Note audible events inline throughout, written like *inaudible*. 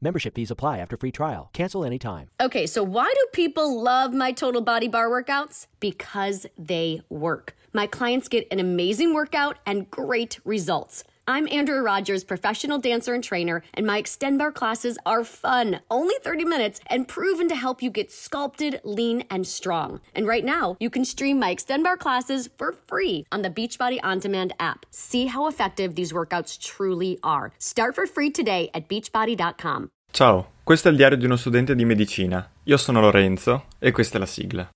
Membership fees apply after free trial. Cancel anytime. Okay, so why do people love my Total Body Bar workouts? Because they work. My clients get an amazing workout and great results. I'm Andrew Rogers, professional dancer and trainer, and my Extend Bar classes are fun, only 30 minutes, and proven to help you get sculpted, lean, and strong. And right now, you can stream my Extend Bar classes for free on the Beachbody On Demand app. See how effective these workouts truly are. Start for free today at beachbody.com. Ciao, questo è il diario di uno studente di medicina. Io sono Lorenzo e questa è la sigla.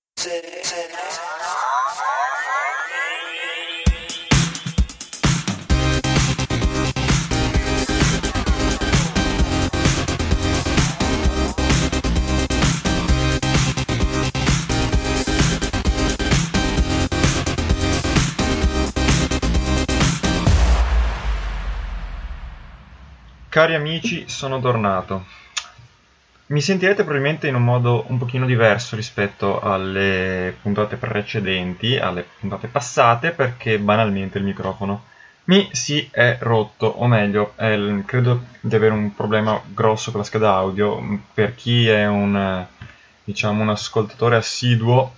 Cari amici, sono tornato. Mi sentirete probabilmente in un modo un pochino diverso rispetto alle puntate precedenti, alle puntate passate, perché banalmente il microfono mi si è rotto, o meglio, è, credo di avere un problema grosso con la scheda audio. Per chi è un, diciamo, un ascoltatore assiduo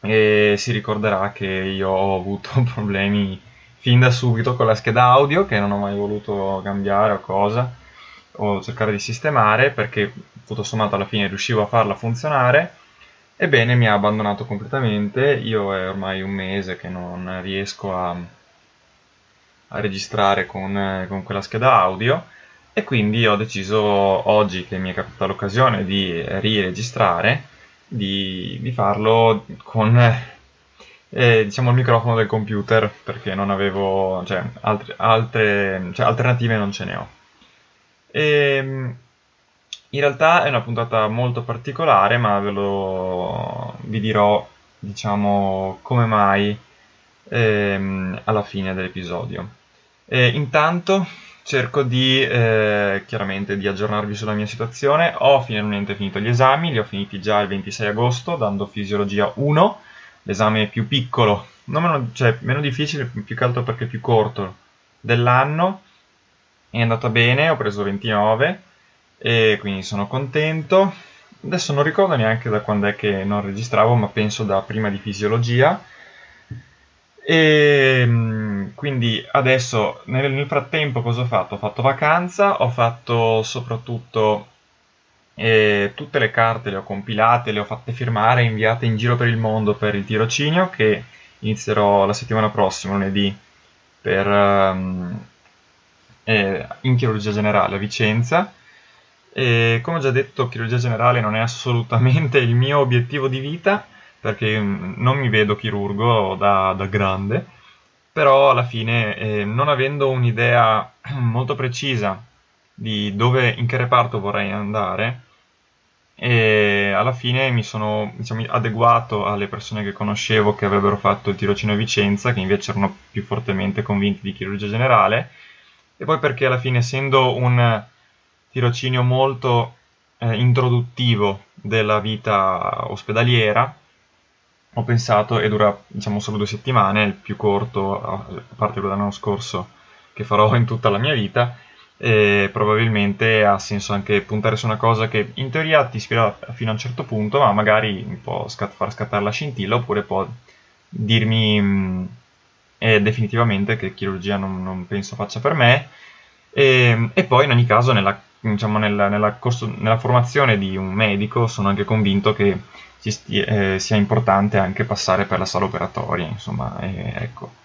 e si ricorderà che io ho avuto *laughs* problemi fin da subito con la scheda audio che non ho mai voluto cambiare o cosa o cercare di sistemare perché tutto sommato alla fine riuscivo a farla funzionare. Ebbene mi ha abbandonato completamente. Io è ormai un mese che non riesco a, a registrare con, con quella scheda audio. E quindi ho deciso oggi che mi è capitata l'occasione di riregistrare di, di farlo con e, diciamo il microfono del computer perché non avevo cioè, altre, altre cioè, alternative non ce ne ho. E, ehm, in realtà è una puntata molto particolare ma ve lo vi dirò diciamo come mai ehm, alla fine dell'episodio. E, intanto cerco di eh, chiaramente di aggiornarvi sulla mia situazione. Ho finalmente finito gli esami li ho finiti già il 26 agosto dando fisiologia 1 l'esame più piccolo, meno, cioè meno difficile, più che altro perché più corto dell'anno. È andata bene, ho preso 29 e quindi sono contento. Adesso non ricordo neanche da quando è che non registravo, ma penso da prima di fisiologia. E mm, quindi adesso nel, nel frattempo cosa ho fatto? Ho fatto vacanza, ho fatto soprattutto e tutte le carte le ho compilate, le ho fatte firmare e inviate in giro per il mondo per il tirocinio che inizierò la settimana prossima, lunedì, per, um, eh, in chirurgia generale a Vicenza. E come ho già detto, chirurgia generale non è assolutamente il mio obiettivo di vita perché mm, non mi vedo chirurgo da, da grande, però alla fine, eh, non avendo un'idea *clears throat* molto precisa di dove, in che reparto vorrei andare, e alla fine mi sono diciamo, adeguato alle persone che conoscevo che avrebbero fatto il tirocinio a Vicenza, che invece erano più fortemente convinti di chirurgia generale, e poi perché alla fine essendo un tirocinio molto eh, introduttivo della vita ospedaliera, ho pensato, e dura diciamo solo due settimane, il più corto, a parte quello dell'anno scorso, che farò in tutta la mia vita, e probabilmente ha senso anche puntare su una cosa che in teoria ti ispira fino a un certo punto, ma magari può scat- far scattare la scintilla oppure può dirmi mh, eh, definitivamente che chirurgia non, non, penso faccia per me. E, e poi in ogni caso nella, diciamo, nella, nella, corso, nella, formazione di un medico sono anche convinto che sti- eh, sia importante anche passare per la sala operatoria, insomma, eh, ecco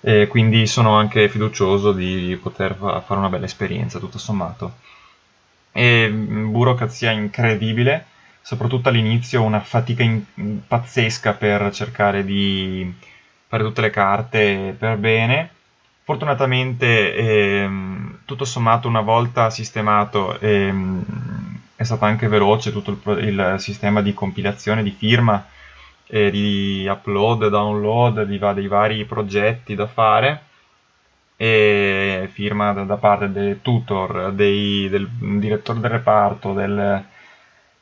e quindi sono anche fiducioso di poter fare una bella esperienza tutto sommato. E mm, burocrazia incredibile, soprattutto all'inizio una fatica in- pazzesca per cercare di fare tutte le carte per bene, Fortunatamente, ehm, tutto sommato, una volta sistemato, ehm, è stato anche veloce tutto il, il sistema di compilazione, di firma, eh, di upload, download di, dei vari progetti da fare e firma da, da parte del tutor, dei, del direttore del reparto, del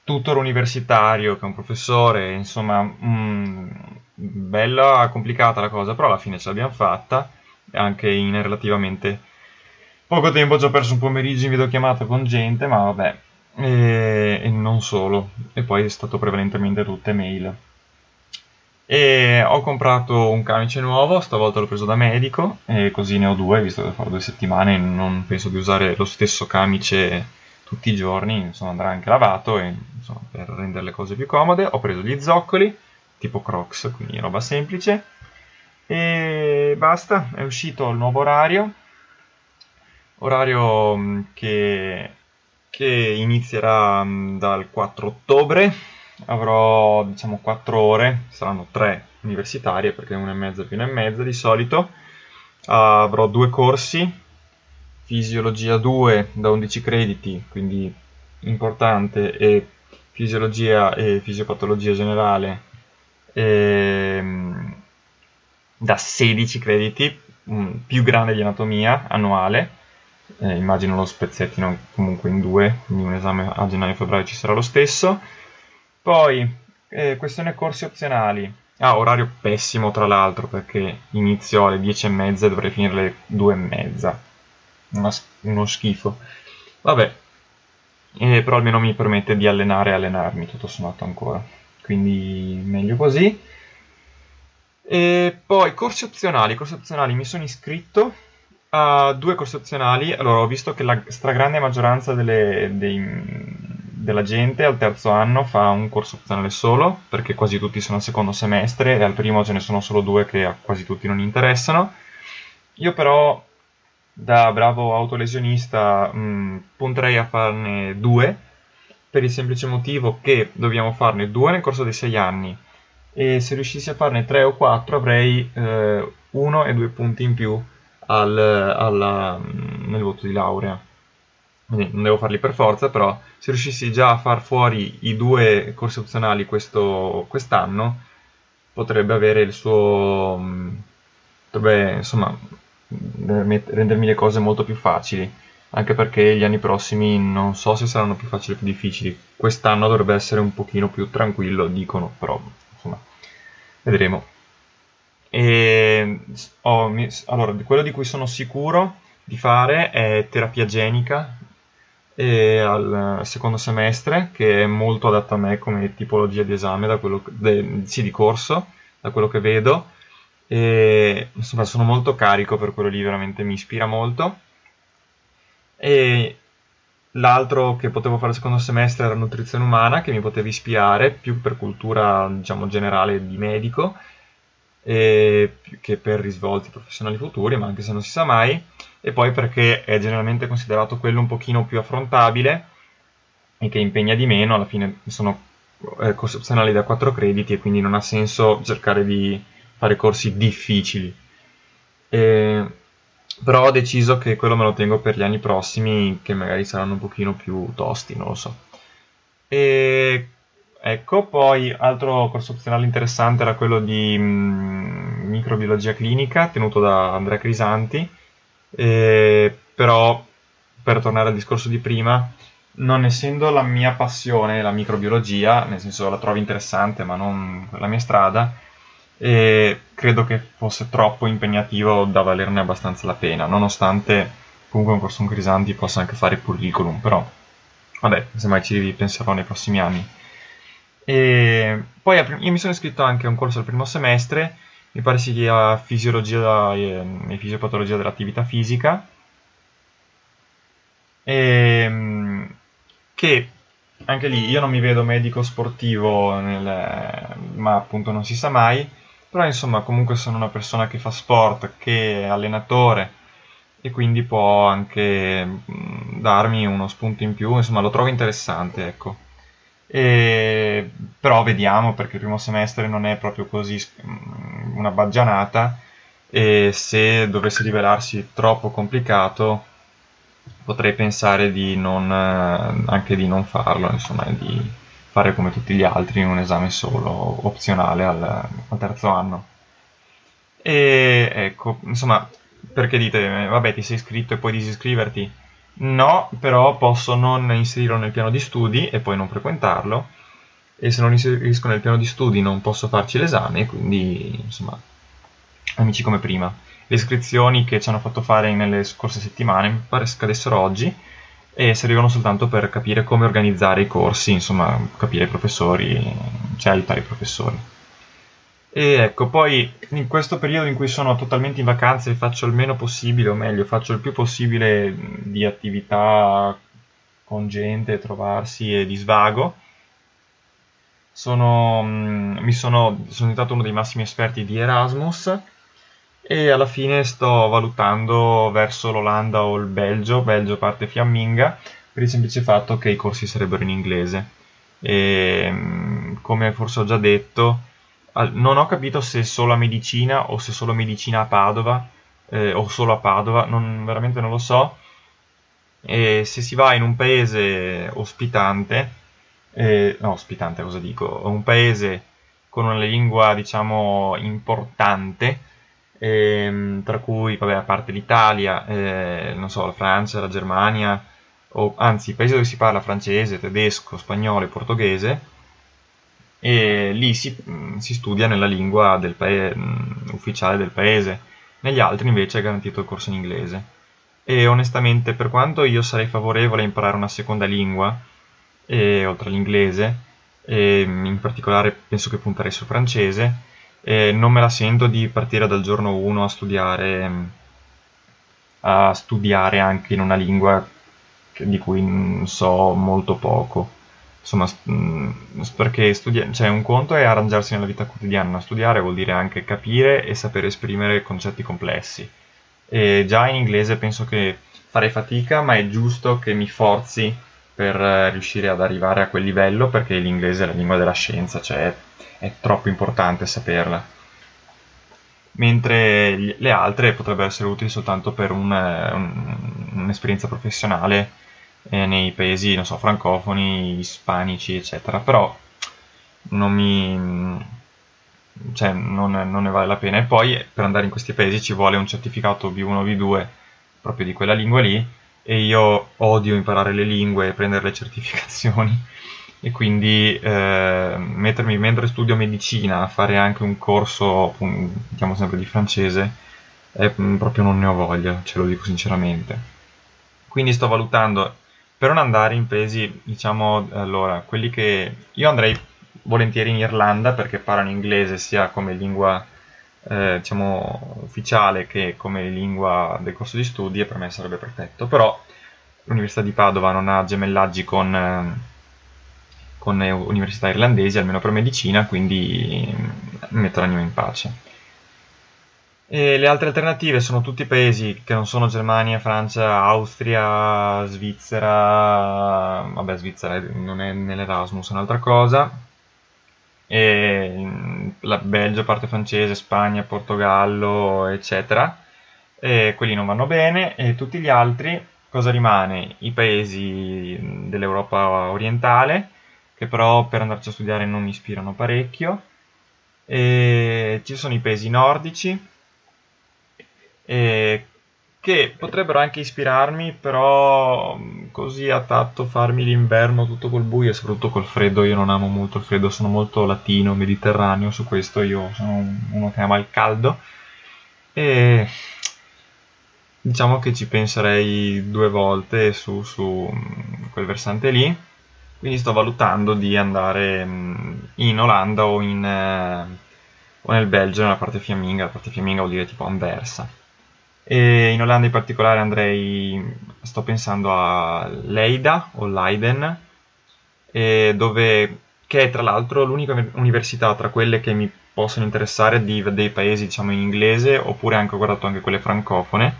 tutor universitario che è un professore, insomma, mh, bella complicata la cosa, però alla fine ce l'abbiamo fatta, anche in relativamente poco tempo, ho già perso un pomeriggio in videochiamata con gente, ma vabbè, e, e non solo, e poi è stato prevalentemente tutte mail. E ho comprato un camice nuovo, stavolta l'ho preso da medico, e così ne ho due, visto che farò due settimane, non penso di usare lo stesso camice tutti i giorni, insomma andrà anche lavato e, insomma, per rendere le cose più comode. Ho preso gli zoccoli, tipo Crocs, quindi roba semplice. E basta, è uscito il nuovo orario, orario mm, che, che inizierà mm, dal 4 ottobre. Avrò diciamo 4 ore, saranno 3 universitarie perché una e mezza più una e mezza di solito. Avrò due corsi fisiologia 2 da 11 crediti, quindi importante, e fisiologia e fisiopatologia generale ehm, da 16 crediti, um, più grande di anatomia annuale, eh, immagino lo spezzettino comunque in due, quindi un esame a gennaio-febbraio ci sarà lo stesso. Poi, eh, questione corsi opzionali. Ah, orario pessimo tra l'altro perché inizio alle 10 e mezza e dovrei finire alle 2 e mezza uno schifo. Vabbè, eh, però almeno mi permette di allenare e allenarmi tutto sommato ancora. Quindi meglio così. E poi corsi opzionali. Corsi opzionali mi sono iscritto a due corsi opzionali. Allora, ho visto che la stragrande maggioranza delle, dei, della gente al terzo anno fa un corso opzionale solo, perché quasi tutti sono al secondo semestre e al primo ce ne sono solo due che a quasi tutti non interessano. Io però da bravo autolesionista mh, mm, punterei a farne due per il semplice motivo che dobbiamo farne due nel corso dei sei anni e se riuscissi a farne tre o quattro avrei eh, uno e due punti in più al, alla, mm, nel voto di laurea. Non devo farli per forza, però se riuscissi già a far fuori i due corsi opzionali questo, quest'anno potrebbe avere il suo... Mm, potrebbe insomma rendermi le cose molto più facili, anche perché gli anni prossimi non so se saranno più facili o più difficili. Quest'anno dovrebbe essere un pochino più tranquillo, dicono, però insomma, vedremo. E, oh, mi, allora, quello di cui sono sicuro di fare è terapia genica al secondo semestre, che è molto adatta a me come tipologia di esame, da quello, de, sì, di corso, da quello che vedo e insomma sono molto carico per quello lì, veramente mi ispira molto. E l'altro che potevo fare il secondo semestre era nutrizione umana, che mi poteva ispirare più per cultura, diciamo, generale di medico, che per risvolti professionali futuri, ma anche se non si sa mai, e poi perché è generalmente considerato quello un pochino più affrontabile e che impegna di meno, alla fine sono eh, corsi opzionali da 4 crediti e quindi non ha senso cercare di fare corsi difficili. E, però ho deciso che quello me lo tengo per gli anni prossimi, che magari saranno un pochino più tosti, non lo so. E ecco, poi altro corso opzionale interessante era quello di mh, mm, microbiologia clinica, tenuto da Andrea Crisanti, e, però per tornare al discorso di prima, non essendo la mia passione la microbiologia, nel senso la trovo interessante ma non la mia strada, e credo che fosse troppo impegnativo da valerne abbastanza la pena, nonostante comunque un corso in Crisanti possa anche fare curriculum, però vabbè, semmai ci ripenserò nei prossimi anni. E poi io mi sono iscritto anche a un corso al primo semestre, mi pare si chiama Fisiologia e Fisiopatologia dell'attività fisica, e, che anche lì io non mi vedo medico sportivo, nel, ma appunto non si sa mai. Però insomma comunque sono una persona che fa sport, che è allenatore e quindi può anche darmi uno spunto in più, insomma lo trovo interessante, ecco. E, però vediamo perché il primo semestre non è proprio così mh, una baggianata e se dovesse rivelarsi troppo complicato potrei pensare di non, eh, anche di non farlo, insomma, di fare come tutti gli altri un esame solo, opzionale al, al terzo anno. E ecco, insomma, perché dite, vabbè, ti sei iscritto e puoi disiscriverti? No, però posso non inserirlo nel piano di studi e poi non frequentarlo. E se non inserisco nel piano di studi non posso farci l'esame, quindi insomma, amici come prima. Le iscrizioni che ci hanno fatto fare nelle scorse settimane mi pare scadessero oggi e servivano soltanto per capire come organizzare i corsi, insomma, capire i professori, cioè aiutare i professori. E ecco, poi in questo periodo in cui sono totalmente in vacanze faccio il meno possibile, o meglio, faccio il più possibile di attività con gente, trovarsi e di svago. Sono, mi sono, sono diventato uno dei massimi esperti di Erasmus e alla fine sto valutando verso l'Olanda o il Belgio, Belgio parte fiamminga, per il semplice fatto che i corsi sarebbero in inglese. E, come forse ho già detto, non ho capito se solo a medicina o se solo medicina a Padova eh, o solo a Padova, non, veramente non lo so. E se si va in un paese ospitante, eh, no, ospitante cosa dico, un paese con una lingua diciamo importante, ehm, tra cui, vabbè, a parte l'Italia, eh, non so, la Francia, la Germania, o anzi, paesi dove si parla francese, tedesco, spagnolo e portoghese, e lì si, mm, si studia nella lingua del mm, ufficiale del paese, negli altri invece è garantito il corso in inglese. E onestamente, per quanto io sarei favorevole a imparare una seconda lingua, e, oltre all'inglese, e in particolare penso che punterei sul francese, non me la sento di partire dal giorno 1 a studiare, a studiare anche in una lingua di cui so molto poco. Insomma, perché studiare, cioè un conto è arrangiarsi nella vita quotidiana, studiare vuol dire anche capire e sapere esprimere concetti complessi. E già in inglese penso che farei fatica, ma è giusto che mi forzi per riuscire ad arrivare a quel livello perché l'inglese è la lingua della scienza, cioè è troppo importante saperla. Mentre le altre potrebbero essere utili soltanto per un, un, un'esperienza professionale eh, nei paesi, non so, francofoni, ispanici, eccetera. Però non mi... Cioè, non, non ne vale la pena. E poi per andare in questi paesi ci vuole un certificato B1 B2 proprio di quella lingua lì e io odio imparare le lingue e prendere le certificazioni e quindi eh, mettermi mentre studio medicina a fare anche un corso, diciamo sempre di francese, eh, proprio non ne ho voglia, ce lo dico sinceramente. Quindi sto valutando per non andare in paesi, diciamo, allora, quelli che io andrei volentieri in Irlanda perché parlano inglese sia come lingua eh, diciamo ufficiale che come lingua del corso di studi e per me sarebbe perfetto però l'università di Padova non ha gemellaggi con con università irlandesi, almeno per medicina, quindi l'anima in pace. E le altre alternative sono tutti paesi che non sono Germania, Francia, Austria, Svizzera, vabbè Svizzera non è nell'Erasmus, è un'altra cosa, e la Belgio, parte francese, Spagna, Portogallo, eccetera, e quelli non vanno bene, e tutti gli altri, cosa rimane? I paesi dell'Europa orientale, che però per andarci a studiare non mi ispirano parecchio. E ci sono i paesi nordici, che potrebbero anche ispirarmi, però così a tatto farmi l'inverno tutto col buio e soprattutto col freddo. Io non amo molto il freddo, sono molto latino, mediterraneo, su questo io sono uno che ama il caldo. E diciamo che ci penserei due volte su, su quel versante lì quindi sto valutando di andare mm, in Olanda o, in, eh, o nel Belgio, nella parte fiamminga. La parte fiamminga vuol dire tipo Anversa. E in Olanda in particolare andrei, sto pensando a Leida o Leiden, dove, che è tra l'altro l'unica università tra quelle che mi possono interessare di, dei paesi diciamo in inglese, oppure anche ho guardato anche quelle francofone,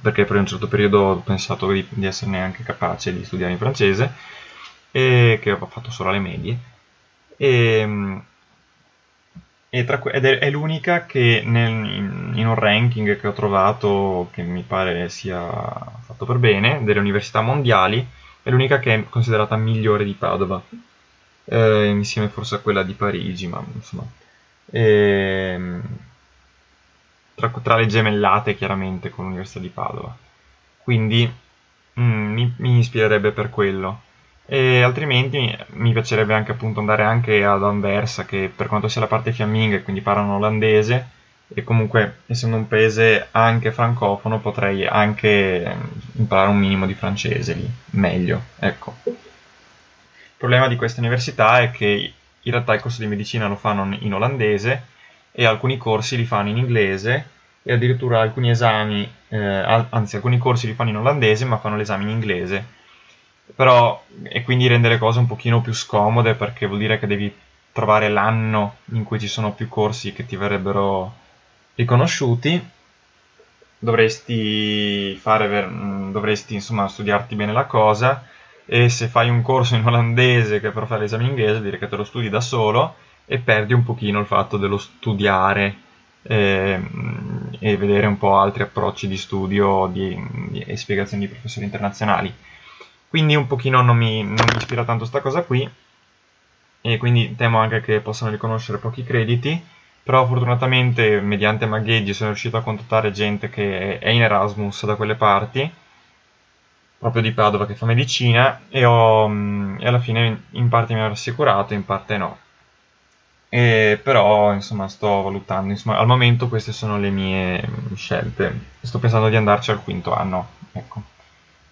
perché per un certo periodo ho pensato di, di esserne anche capace di studiare in francese e che ho fatto solo alle medie. E, tra, ed è, è, l'unica che nel, in, in, un ranking che ho trovato, che mi pare sia fatto per bene, delle università mondiali, è l'unica che è considerata migliore di Padova, eh, insieme forse a quella di Parigi, ma insomma... Eh, tra, tra, le gemellate chiaramente con l'Università di Padova. Quindi mm, mi, mi ispirerebbe per quello e altrimenti mi piacerebbe anche appunto andare anche ad Anversa che per quanto sia la parte fiamminga quindi parlano olandese e comunque essendo un paese anche francofono potrei anche ehm, imparare un minimo di francese lì, meglio, ecco. Il problema di questa università è che in realtà il corso di medicina lo fanno in olandese e alcuni corsi li fanno in inglese e addirittura alcuni esami, eh, anzi alcuni corsi li fanno in olandese ma fanno l'esame in inglese però e quindi rende le cose un pochino più scomode perché vuol dire che devi trovare l'anno in cui ci sono più corsi che ti verrebbero riconosciuti. Dovresti fare dovresti insomma studiarti bene la cosa. E se fai un corso in olandese che però fai l'esame in inglese dire che te lo studi da solo e perdi un pochino il fatto dello studiare eh, e vedere un po' altri approcci di studio di, di, e spiegazioni di professori internazionali quindi un pochino non mi, non mi ispira tanto sta cosa qui. E quindi temo anche che possano riconoscere pochi crediti. Però fortunatamente mediante Magheggi sono riuscito a contattare gente che è in Erasmus da quelle parti proprio di Padova che fa medicina e, ho, e alla fine in parte mi ha rassicurato in parte no. E però insomma sto valutando. Insomma, al momento queste sono le mie scelte. Sto pensando di andarci al quinto anno ecco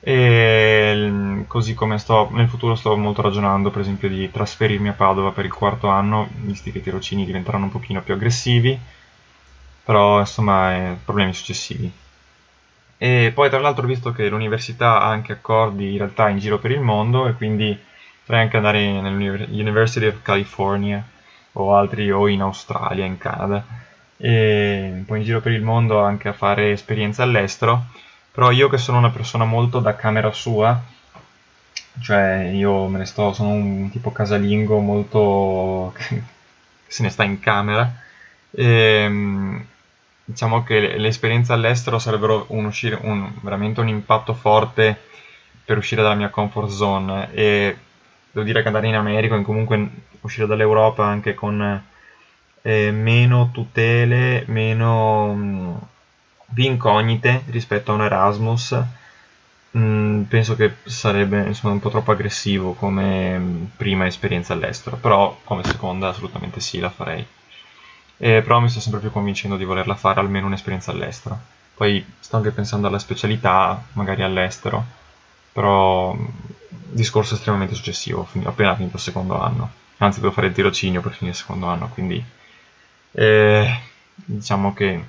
e così come sto nel futuro sto molto ragionando per esempio di trasferirmi a Padova per il quarto anno visti che i tirocini diventeranno un pochino più aggressivi però insomma eh, problemi successivi. E poi tra l'altro visto che l'università ha anche accordi in realtà in giro per il mondo e quindi potrei anche andare nell'University of California o altri o in Australia, in Canada. E poi in giro per il mondo anche a fare esperienze all'estero però io che sono una persona molto da camera sua, cioè io me ne sto, sono un tipo casalingo molto *laughs* che se ne sta in camera, e, ehm, diciamo che le, esperienze all'estero sarebbero un uscire, un, veramente un impatto forte per uscire dalla mia comfort zone. E devo dire che andare in America o comunque uscire dall'Europa anche con eh, meno tutele, meno più incognite rispetto a un Erasmus, mm, penso che sarebbe insomma, un po' troppo aggressivo come mm, prima esperienza all'estero, però come seconda assolutamente sì, la farei. E, però mi sto sempre più convincendo di volerla fare almeno un'esperienza all'estero. Poi sto anche pensando alla specialità, magari all'estero, però mm, discorso estremamente successivo, appena finito il secondo anno. Anzi, devo fare il tirocinio per finire il secondo anno, quindi eh, diciamo che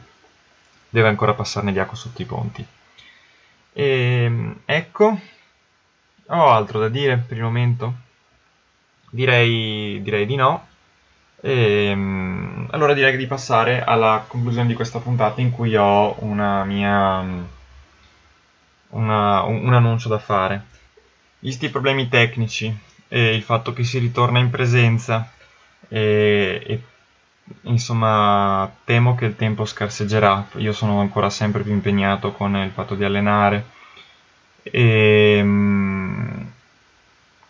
deve ancora passarne di acqua sotto i ponti. E, ehm, ecco, ho altro da dire per il momento? Direi, direi di no. E, ehm, allora direi di passare alla conclusione di questa puntata in cui ho una mia, una, un, un, annuncio da fare. Visti i problemi tecnici e il fatto che si ritorna in presenza e, e insomma, temo che il tempo scarseggerà. Io sono ancora sempre più impegnato con il fatto di allenare e mm,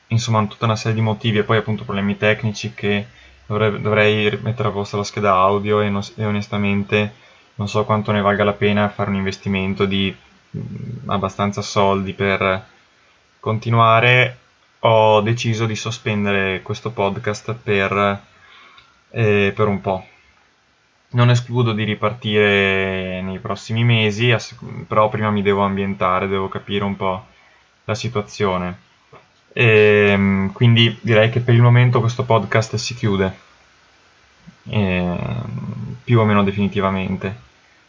insomma, tutta una serie di motivi e poi appunto problemi tecnici che dovrei, dovrei mettere a posto la scheda audio e, no, e, onestamente non so quanto ne valga la pena fare un investimento di mm, abbastanza soldi per continuare. Ho deciso di sospendere questo podcast per eh, per un po'. Non escludo di ripartire nei prossimi mesi, però prima mi devo ambientare, devo capire un po' la situazione. E, ehm, quindi direi che per il momento questo podcast si chiude, e, ehm, più o meno definitivamente,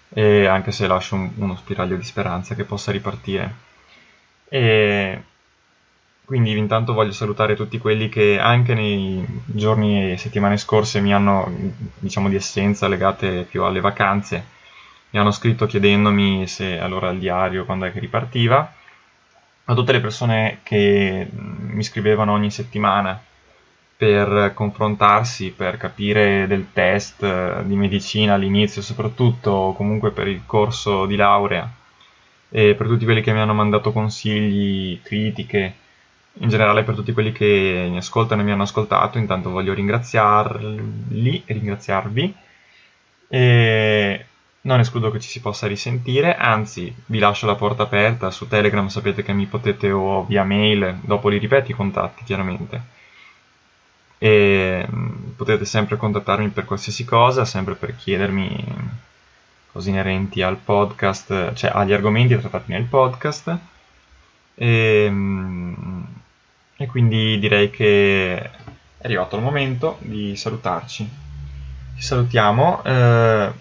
e anche se lascio un, uno spiraglio di speranza che possa ripartire. E, quindi intanto voglio salutare tutti quelli che anche nei giorni e settimane scorse mi hanno, diciamo di essenza, legate più alle vacanze, mi hanno scritto chiedendomi se allora il diario quando è che ripartiva, a tutte le persone che mi scrivevano ogni settimana per confrontarsi, per capire del test eh, di medicina all'inizio, soprattutto comunque per il corso di laurea e per tutti quelli che mi hanno mandato consigli, critiche, in generale per tutti quelli che mi ascoltano e mi hanno ascoltato, intanto voglio ringraziarli ringraziarvi e non escludo che ci si possa risentire, anzi vi lascio la porta aperta su Telegram, sapete che mi potete o via mail, dopo li ripeto i contatti chiaramente e mm, potete sempre contattarmi per qualsiasi cosa, sempre per chiedermi cose inerenti al podcast, cioè agli argomenti trattati nel podcast. E, mm, e quindi direi che è arrivato il momento di salutarci. Ci salutiamo. Eh,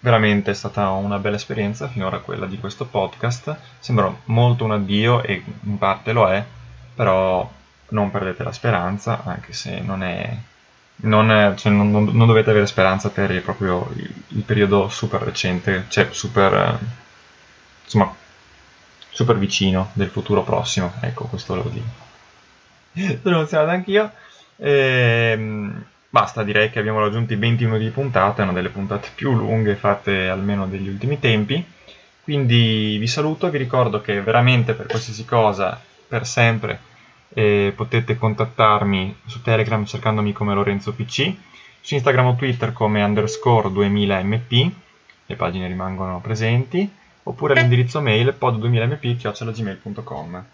veramente è stata una bella esperienza finora quella di questo podcast. Sembra molto un addio e in parte lo è, però non perdete la speranza, anche se non è... Non, cioè non, non dovete avere speranza per il, proprio il, il, periodo super recente, cioè super... insomma, super vicino del futuro prossimo. Ecco, questo lo dico. *laughs* Sono emozionato anch'io. Ehm, basta, direi che abbiamo raggiunto i 20 minuti di puntata, una delle puntate più lunghe fatte almeno degli ultimi tempi. Quindi vi saluto, vi ricordo che veramente per qualsiasi cosa, per sempre, e potete contattarmi su Telegram cercandomi come Lorenzo PC, su Instagram o Twitter come underscore 2000mp, le pagine rimangono presenti, oppure all'indirizzo mail pod2000mp.gmail.com.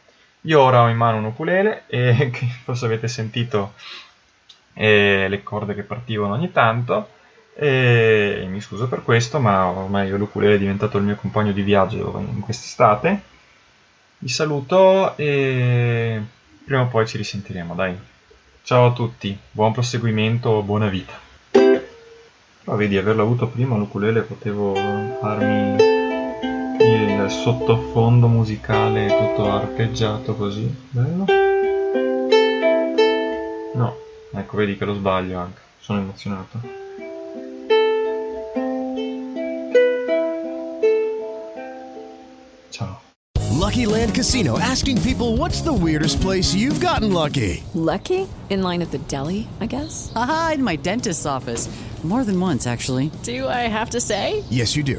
Io ora ho in mano un ukulele e *laughs* forse avete sentito eh, le corde che partivano ogni tanto e mi scuso per questo, ma ormai l'ukulele è diventato il mio compagno di viaggio in quest'estate. Vi saluto e prima o poi ci risentiremo, dai. Ciao a tutti, buon proseguimento, buona vita. Però vedi, averlo avuto prima l'ukulele potevo farmi il sottofondo musicale tutto arpeggiato così. Bello. No, ecco, vedi che lo sbaglio anche. Sono emozionato. Ciao. Lucky Land Casino asking people what's the weirdest place you've gotten lucky? Lucky? In line at the deli, I guess? Aha, in my dentist's office. More than once, actually. Do I have to say? Yes, you do.